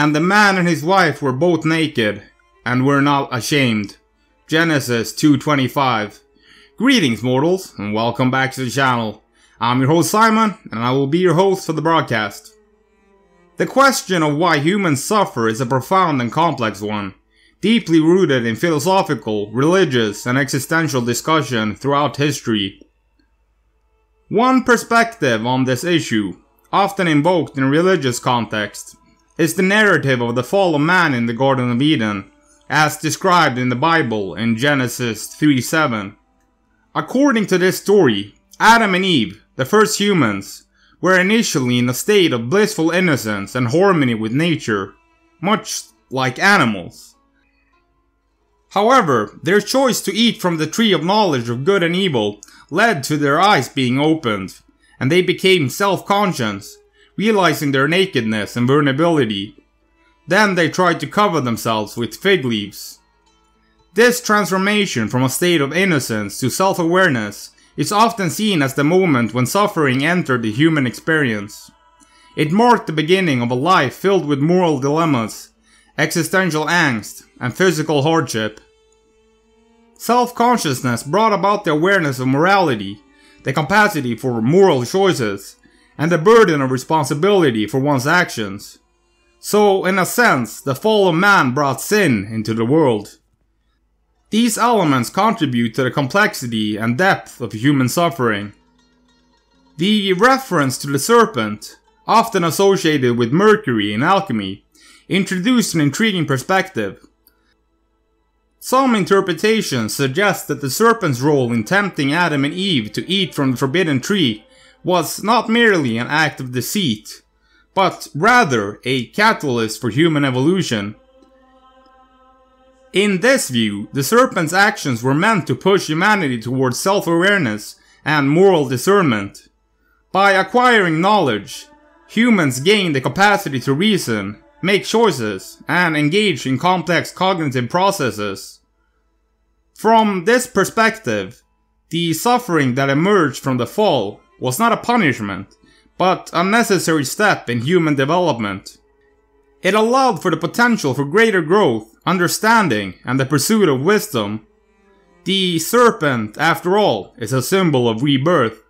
And the man and his wife were both naked, and were not ashamed. Genesis 2.25 Greetings mortals, and welcome back to the channel. I'm your host Simon, and I will be your host for the broadcast. The question of why humans suffer is a profound and complex one, deeply rooted in philosophical, religious, and existential discussion throughout history. One perspective on this issue, often invoked in religious context, is the narrative of the fall of man in the Garden of Eden, as described in the Bible in Genesis 3 7. According to this story, Adam and Eve, the first humans, were initially in a state of blissful innocence and harmony with nature, much like animals. However, their choice to eat from the tree of knowledge of good and evil led to their eyes being opened, and they became self-conscious realizing their nakedness and vulnerability. Then they tried to cover themselves with fig leaves. This transformation from a state of innocence to self-awareness is often seen as the moment when suffering entered the human experience. It marked the beginning of a life filled with moral dilemmas, existential angst, and physical hardship. Self-consciousness brought about the awareness of morality, the capacity for moral choices, and the burden of responsibility for one's actions. So, in a sense, the fall of man brought sin into the world. These elements contribute to the complexity and depth of human suffering. The reference to the serpent, often associated with Mercury in alchemy, introduced an intriguing perspective. Some interpretations suggest that the serpent's role in tempting Adam and Eve to eat from the forbidden tree was not merely an act of deceit, but rather a catalyst for human evolution. In this view, the serpent's actions were meant to push humanity towards self-awareness and moral discernment. By acquiring knowledge, humans gain the capacity to reason, make choices, and engage in complex cognitive processes. From this perspective, the suffering that emerged from the fall was not a punishment, but a necessary step in human development. It allowed for the potential for greater growth, understanding, and the pursuit of wisdom. The serpent, after all, is a symbol of rebirth.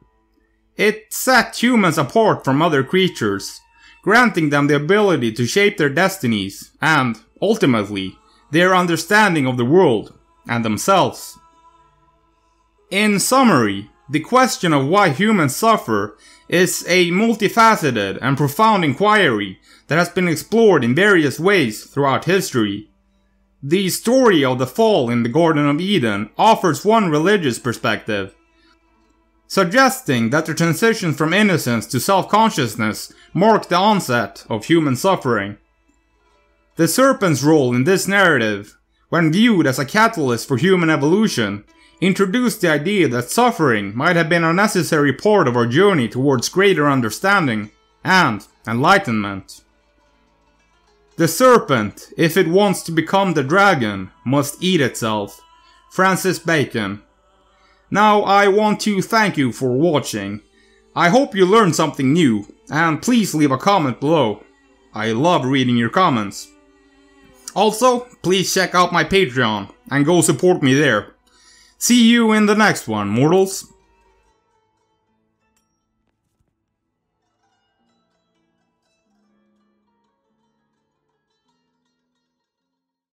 It set humans apart from other creatures, granting them the ability to shape their destinies and, ultimately, their understanding of the world and themselves. In summary, the question of why humans suffer is a multifaceted and profound inquiry that has been explored in various ways throughout history. The story of the fall in the Garden of Eden offers one religious perspective, suggesting that the transition from innocence to self-consciousness marked the onset of human suffering. The serpent's role in this narrative, when viewed as a catalyst for human evolution, introduced the idea that suffering might have been a necessary part of our journey towards greater understanding and enlightenment. The serpent, if it wants to become the dragon, must eat itself. Francis Bacon. Now I want to thank you for watching. I hope you learned something new, and please leave a comment below. I love reading your comments. Also, please check out my Patreon and go support me there. See you in the next one, mortals.